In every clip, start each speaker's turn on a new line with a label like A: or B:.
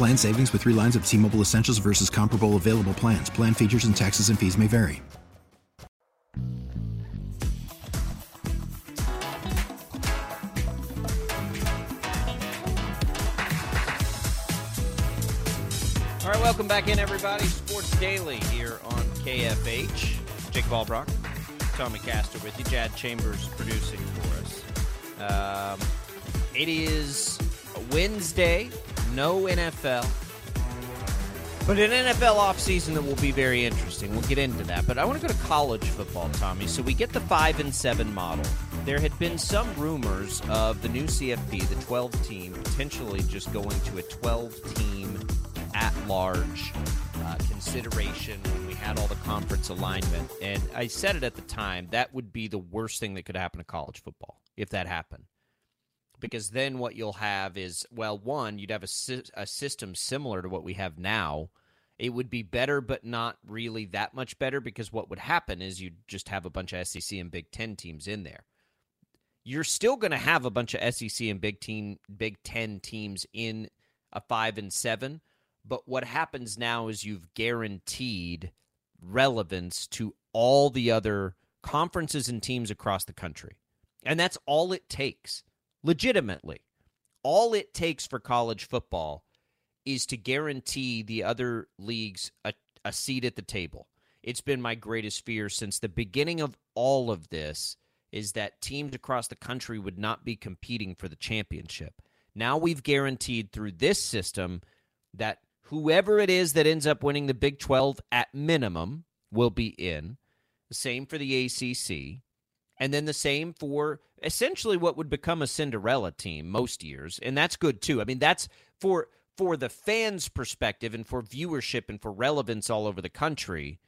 A: Plan savings with three lines of T Mobile Essentials versus comparable available plans. Plan features and taxes and fees may vary.
B: All right, welcome back in, everybody. Sports Daily here on KFH. Jacob Albrock, Tommy Castor with you. Jad Chambers producing for us. Um, it is Wednesday, no NFL. But an NFL offseason that will be very interesting. We'll get into that. But I want to go to college football, Tommy. So we get the 5 and 7 model. There had been some rumors of the new CFP, the 12 team, potentially just going to a 12 team at large uh, consideration when we had all the conference alignment. And I said it at the time that would be the worst thing that could happen to college football if that happened because then what you'll have is well one you'd have a, a system similar to what we have now. It would be better but not really that much better because what would happen is you'd just have a bunch of sec and big 10 teams in there. You're still going to have a bunch of sec and big team big 10 teams in a 5 and 7 but what happens now is you've guaranteed relevance to all the other conferences and teams across the country. And that's all it takes legitimately. All it takes for college football is to guarantee the other leagues a, a seat at the table. It's been my greatest fear since the beginning of all of this is that teams across the country would not be competing for the championship. Now we've guaranteed through this system that whoever it is that ends up winning the Big 12 at minimum will be in. The same for the ACC. And then the same for essentially what would become a Cinderella team most years, and that's good too. I mean, that's for for the fans' perspective and for viewership and for relevance all over the country.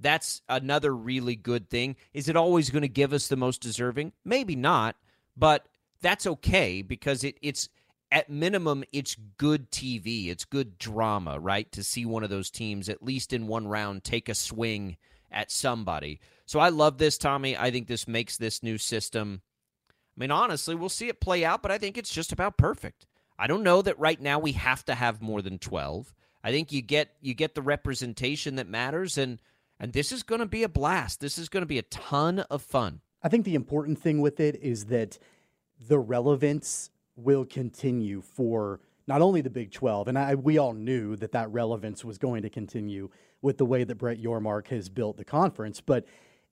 B: That's another really good thing. Is it always going to give us the most deserving? Maybe not, but that's okay because it, it's at minimum it's good TV. It's good drama, right? To see one of those teams at least in one round take a swing at somebody. So I love this, Tommy. I think this makes this new system I mean, honestly, we'll see it play out, but I think it's just about perfect. I don't know that right now we have to have more than 12. I think you get you get the representation that matters and and this is going to be a blast. This is going to be a ton of fun.
C: I think the important thing with it is that the relevance will continue for not only the Big 12, and I, we all knew that that relevance was going to continue with the way that Brett Yormark has built the conference, but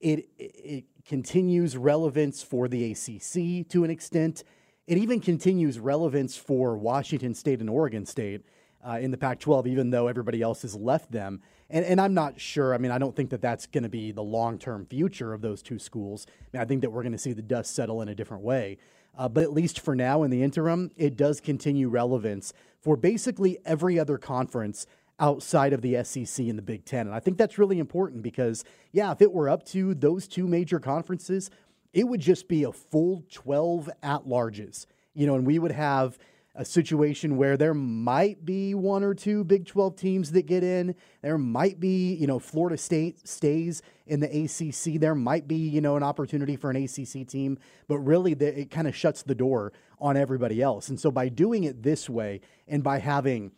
C: it, it continues relevance for the ACC to an extent. It even continues relevance for Washington State and Oregon State uh, in the Pac 12, even though everybody else has left them. And, and I'm not sure. I mean, I don't think that that's going to be the long term future of those two schools. I, mean, I think that we're going to see the dust settle in a different way. Uh, but at least for now, in the interim, it does continue relevance for basically every other conference outside of the SEC and the Big Ten. And I think that's really important because, yeah, if it were up to those two major conferences, it would just be a full 12 at larges, you know, and we would have a situation where there might be one or two Big 12 teams that get in. There might be, you know, Florida State stays in the ACC. There might be, you know, an opportunity for an ACC team, but really the, it kind of shuts the door on everybody else. And so by doing it this way and by having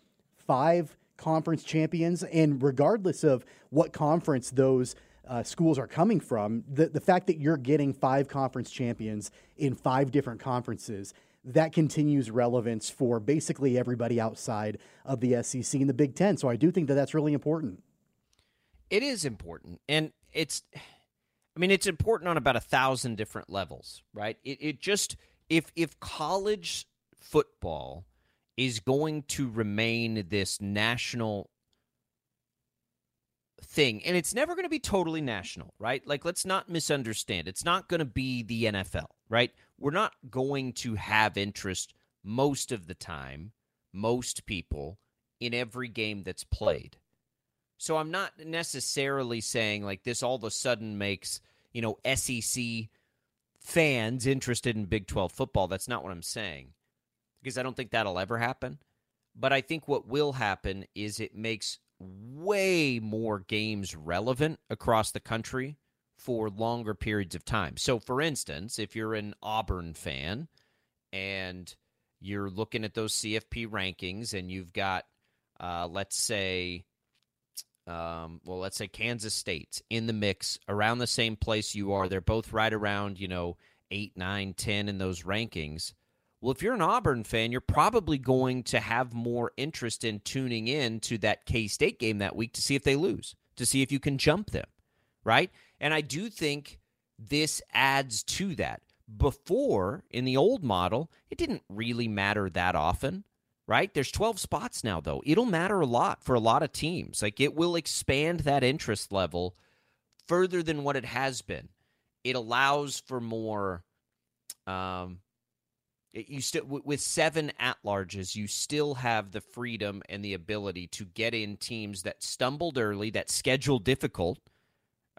C: five conference champions. And regardless of what conference those uh, schools are coming from, the, the fact that you're getting five conference champions in five different conferences, that continues relevance for basically everybody outside of the SEC and the Big Ten. So I do think that that's really important.
B: It is important, and it's. I mean, it's important on about a thousand different levels, right? It, it just if if college football is going to remain this national thing, and it's never going to be totally national, right? Like, let's not misunderstand. It's not going to be the NFL, right? We're not going to have interest most of the time, most people, in every game that's played. So I'm not necessarily saying like this all of a sudden makes, you know, SEC fans interested in Big 12 football. That's not what I'm saying because I don't think that'll ever happen. But I think what will happen is it makes way more games relevant across the country for longer periods of time. So, for instance, if you're an Auburn fan and you're looking at those CFP rankings and you've got, uh, let's say, um, well, let's say Kansas State in the mix around the same place you are. They're both right around, you know, eight, nine, ten in those rankings. Well, if you're an Auburn fan, you're probably going to have more interest in tuning in to that K State game that week to see if they lose, to see if you can jump them, right? And I do think this adds to that. Before, in the old model, it didn't really matter that often, right? There's 12 spots now, though. It'll matter a lot for a lot of teams. Like it will expand that interest level further than what it has been. It allows for more. Um, you still with seven at larges, you still have the freedom and the ability to get in teams that stumbled early, that schedule difficult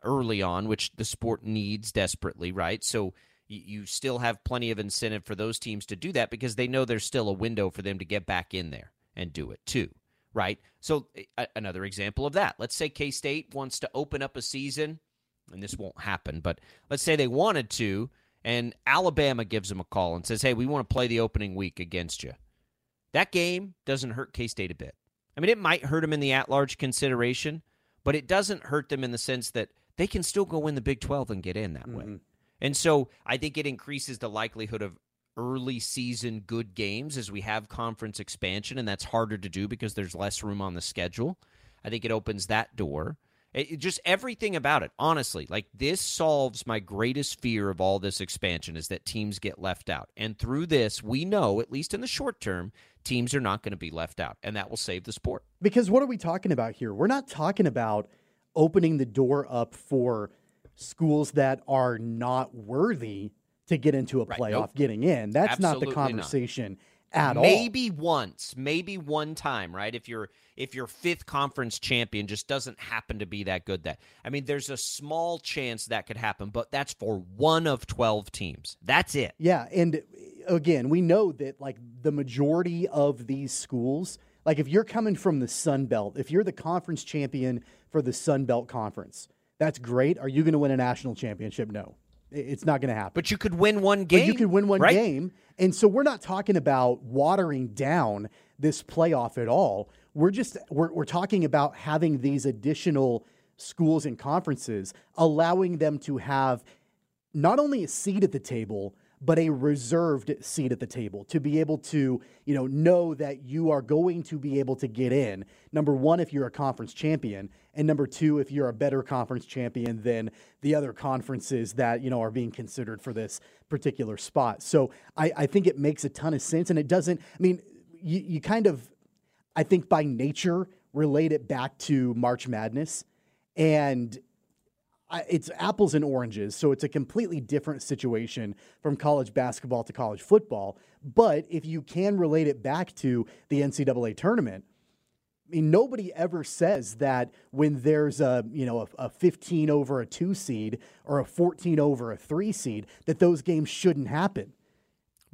B: early on, which the sport needs desperately, right? So you still have plenty of incentive for those teams to do that because they know there's still a window for them to get back in there and do it too, right? So another example of that. Let's say K State wants to open up a season, and this won't happen, but let's say they wanted to and Alabama gives them a call and says, hey, we want to play the opening week against you. That game doesn't hurt K State a bit. I mean, it might hurt them in the at large consideration, but it doesn't hurt them in the sense that they can still go win the Big 12 and get in that mm-hmm. way. And so I think it increases the likelihood of early season good games as we have conference expansion, and that's harder to do because there's less room on the schedule. I think it opens that door. It, just everything about it, honestly, like this solves my greatest fear of all this expansion is that teams get left out. And through this, we know, at least in the short term, teams are not going to be left out, and that will save the sport.
C: Because what are we talking about here? We're not talking about opening the door up for schools that are not worthy to get into a right, playoff nope. getting in. That's Absolutely not the conversation. Not at
B: maybe all. Maybe once, maybe one time, right? If your if your fifth conference champion just doesn't happen to be that good, that I mean, there's a small chance that could happen, but that's for one of twelve teams. That's it.
C: Yeah, and again, we know that like the majority of these schools, like if you're coming from the Sun Belt, if you're the conference champion for the Sun Belt Conference, that's great. Are you going to win a national championship? No. It's not going to happen.
B: But you could win one game.
C: But you could win one
B: right?
C: game. And so we're not talking about watering down this playoff at all. We're just we're, we're talking about having these additional schools and conferences, allowing them to have not only a seat at the table, but a reserved seat at the table to be able to, you know, know that you are going to be able to get in. Number one, if you're a conference champion, and number two, if you're a better conference champion than the other conferences that, you know, are being considered for this particular spot. So I, I think it makes a ton of sense. And it doesn't, I mean, you, you kind of, I think by nature, relate it back to March Madness. And it's apples and oranges, so it's a completely different situation from college basketball to college football. But if you can relate it back to the NCAA tournament, I mean, nobody ever says that when there's a you know a, a 15 over a two seed or a 14 over a three seed that those games shouldn't happen.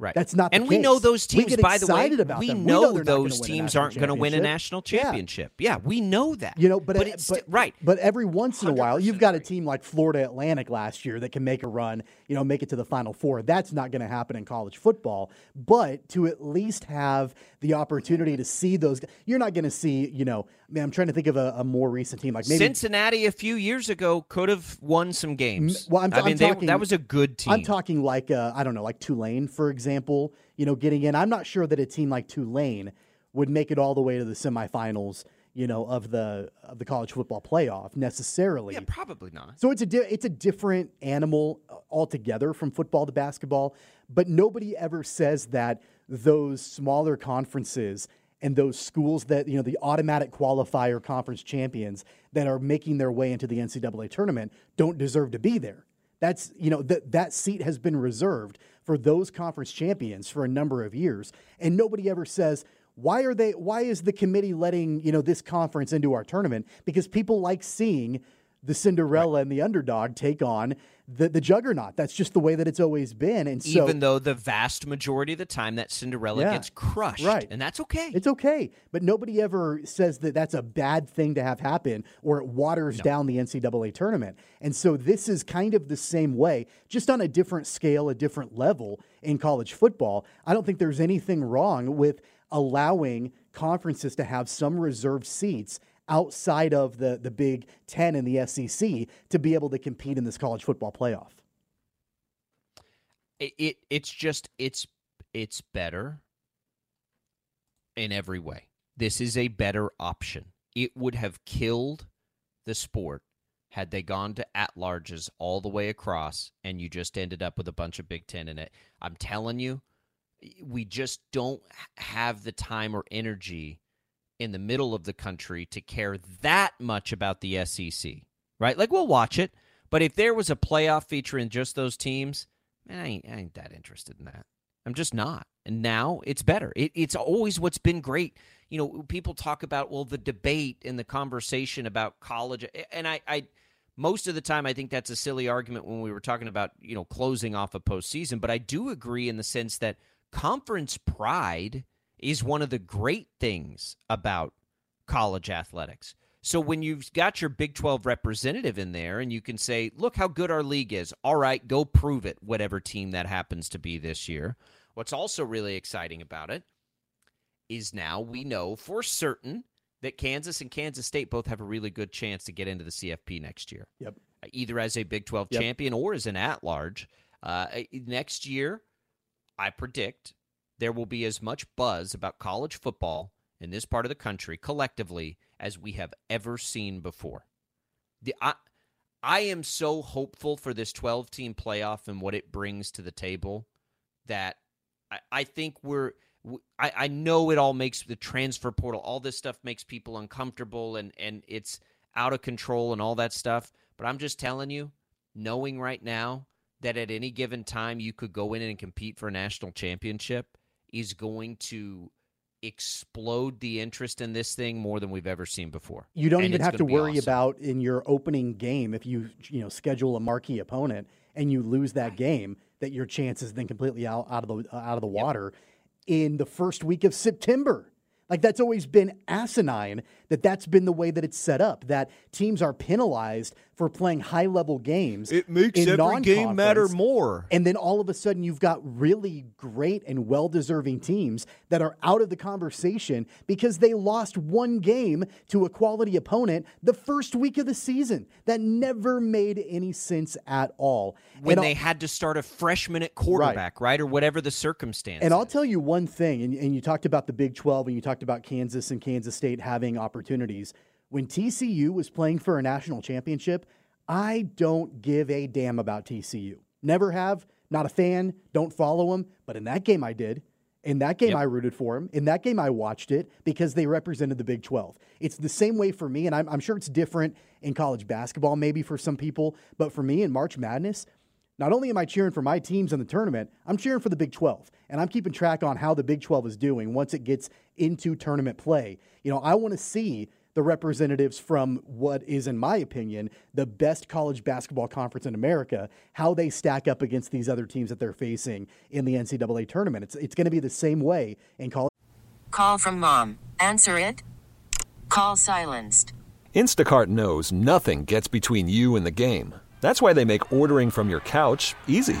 B: Right.
C: That's not
B: And
C: we
B: know those teams, by the way,
C: we
B: them.
C: know,
B: we know those teams aren't going to win a national championship. Yeah. yeah. we know that.
C: You know, but,
B: but,
C: it, but
B: right.
C: But every once in a while, you've got a team like Florida Atlantic last year that can make a run, you know, make it to the final four. That's not going to happen in college football. But to at least have the opportunity to see those you're not going to see, you know, I mean, I'm trying to think of a, a, more recent team like maybe
B: Cincinnati a few years ago could have won some games. Well, I'm, I mean, I'm talking, they, that was a good team.
C: I'm talking like uh, I don't know, like Tulane, for example example, you know, getting in. I'm not sure that a team like Tulane would make it all the way to the semifinals, you know, of the of the college football playoff necessarily.
B: Yeah, probably not.
C: So it's a di- it's a different animal uh, altogether from football to basketball, but nobody ever says that those smaller conferences and those schools that you know the automatic qualifier conference champions that are making their way into the NCAA tournament don't deserve to be there. That's you know that that seat has been reserved for those conference champions for a number of years, and nobody ever says why are they why is the committee letting you know this conference into our tournament? Because people like seeing the Cinderella right. and the underdog take on the, the juggernaut. That's just the way that it's always been. And so,
B: even though the vast majority of the time that Cinderella yeah, gets crushed,
C: right,
B: and that's okay.
C: It's okay, but nobody ever says that that's a bad thing to have happen or it waters no. down the NCAA tournament. And so this is kind of the same way, just on a different scale, a different level in college football. I don't think there's anything wrong with allowing conferences to have some reserved seats outside of the, the Big Ten and the SEC to be able to compete in this college football playoff.
B: It, it it's just it's it's better in every way. This is a better option. It would have killed the sport had they gone to at larges all the way across and you just ended up with a bunch of Big Ten in it. I'm telling you, we just don't have the time or energy in the middle of the country to care that much about the SEC, right? Like we'll watch it, but if there was a playoff featuring just those teams, man, I ain't, I ain't that interested in that. I'm just not. And now it's better. It, it's always what's been great. You know, people talk about well the debate and the conversation about college, and I, I most of the time I think that's a silly argument when we were talking about you know closing off a postseason. But I do agree in the sense that conference pride is one of the great things about college athletics. So when you've got your Big 12 representative in there and you can say, look how good our league is. All right, go prove it, whatever team that happens to be this year. What's also really exciting about it is now we know for certain that Kansas and Kansas State both have a really good chance to get into the CFP next year.
C: Yep.
B: Either as a Big 12 yep. champion or as an at large. Uh, next year, I predict there will be as much buzz about college football in this part of the country collectively as we have ever seen before. The I, I am so hopeful for this 12 team playoff and what it brings to the table that I, I think we're I, I know it all makes the transfer portal, all this stuff makes people uncomfortable and, and it's out of control and all that stuff. But I'm just telling you, knowing right now that at any given time you could go in and compete for a national championship is going to explode the interest in this thing more than we've ever seen before.
C: You don't and even have to worry awesome. about in your opening game if you you know schedule a marquee opponent and you lose that right. game that your chances then completely out, out of the out of the water yep. in the first week of September. Like that's always been asinine that that's been the way that it's set up that teams are penalized for playing high level games.
D: It makes every game matter more.
C: And then all of a sudden you've got really great and well deserving teams that are out of the conversation because they lost one game to a quality opponent the first week of the season. That never made any sense at all.
B: When and they I'll, had to start a freshman at quarterback, right? right? Or whatever the circumstance.
C: And I'll tell you one thing, and, and you talked about the Big 12 and you talked about Kansas and Kansas State having opportunities. When TCU was playing for a national championship, I don't give a damn about TCU. Never have. Not a fan. Don't follow them. But in that game, I did. In that game, yep. I rooted for them. In that game, I watched it because they represented the Big 12. It's the same way for me, and I'm, I'm, sure it's different in college basketball, maybe for some people. But for me in March Madness, not only am I cheering for my teams in the tournament, I'm cheering for the Big 12. And I'm keeping track on how the Big 12 is doing once it gets into tournament play. You know, I want to see the representatives from what is, in my opinion, the best college basketball conference in America, how they stack up against these other teams that they're facing in the NCAA tournament. It's, it's going to be the same way in college.
E: Call from mom. Answer it. Call silenced.
F: Instacart knows nothing gets between you and the game. That's why they make ordering from your couch easy.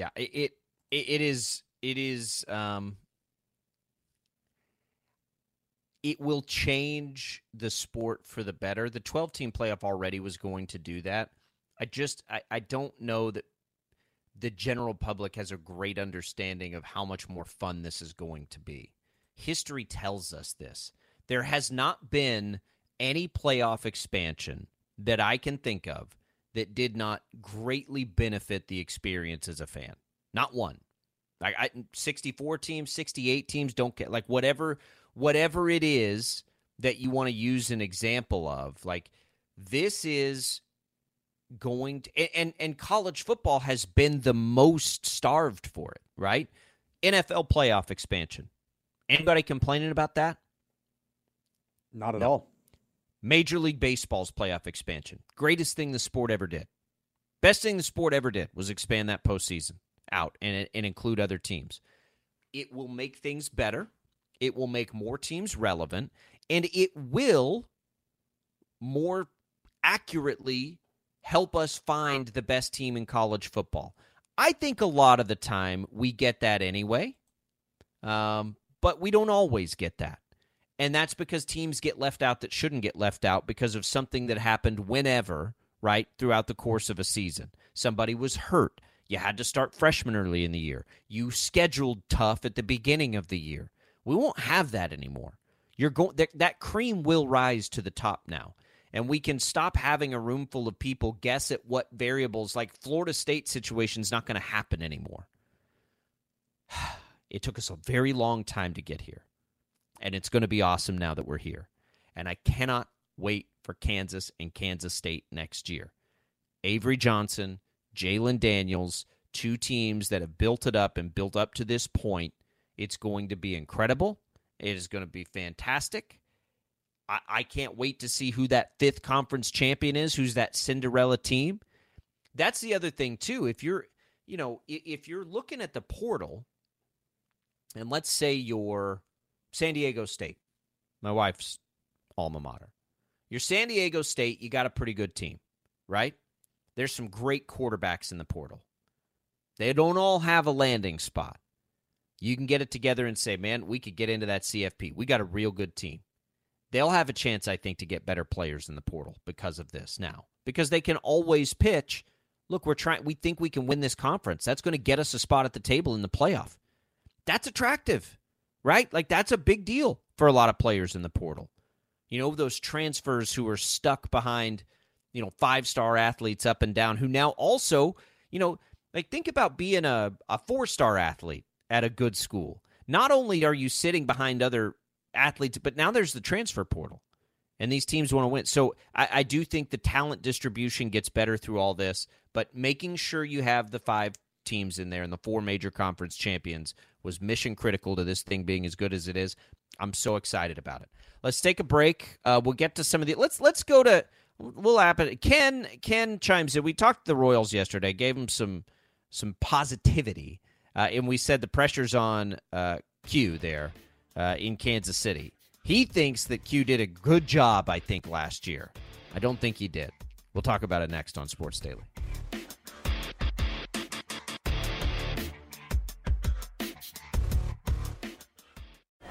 B: Yeah, it, it it is it is um it will change the sport for the better. The 12 team playoff already was going to do that. I just I, I don't know that the general public has a great understanding of how much more fun this is going to be. History tells us this. There has not been any playoff expansion that I can think of that did not greatly benefit the experience as a fan. Not one. Like I, 64 teams, 68 teams don't get like whatever whatever it is that you want to use an example of. Like this is going to and and college football has been the most starved for it, right? NFL playoff expansion. Anybody complaining about that?
C: Not at no. all.
B: Major League Baseball's playoff expansion. Greatest thing the sport ever did. Best thing the sport ever did was expand that postseason out and, and include other teams. It will make things better. It will make more teams relevant. And it will more accurately help us find the best team in college football. I think a lot of the time we get that anyway, um, but we don't always get that. And that's because teams get left out that shouldn't get left out because of something that happened whenever, right, throughout the course of a season. Somebody was hurt. You had to start freshman early in the year. You scheduled tough at the beginning of the year. We won't have that anymore. You're going that, that cream will rise to the top now and we can stop having a room full of people guess at what variables like Florida State situation is not going to happen anymore. It took us a very long time to get here. And it's going to be awesome now that we're here. And I cannot wait for Kansas and Kansas State next year. Avery Johnson, Jalon Daniels, two teams that have built it up and built up to this point. It's going to be incredible. It is going to be fantastic. I, I can't wait to see who that fifth conference champion is, who's that Cinderella team. That's the other thing, too. If you're, you know, if you're looking at the portal, and let's say you're San Diego State, my wife's alma mater. You're San Diego State, you got a pretty good team, right? There's some great quarterbacks in the portal. They don't all have a landing spot. You can get it together and say, man, we could get into that CFP. We got a real good team they'll have a chance, I think, to get better players in the portal because of this now. Because they can always pitch, look, we're trying we think we can win this conference. That's going to get us a spot at the table in the playoff. That's attractive, right? Like that's a big deal for a lot of players in the portal. You know, those transfers who are stuck behind, you know, five-star athletes up and down who now also, you know, like think about being a, a four-star athlete at a good school. Not only are you sitting behind other athletes, but now there's the transfer portal, and these teams want to win. So I, I do think the talent distribution gets better through all this, but making sure you have the five teams in there and the four major conference champions was mission critical to this thing being as good as it is. I'm so excited about it. Let's take a break. Uh, we'll get to some of the. Let's let's go to. We'll happen. Ken Ken chimes in. We talked to the Royals yesterday. Gave them some some positivity, uh, and we said the pressure's on uh, Q there uh, in Kansas City. He thinks that Q did a good job, I think, last year. I don't think he did. We'll talk about it next on Sports Daily.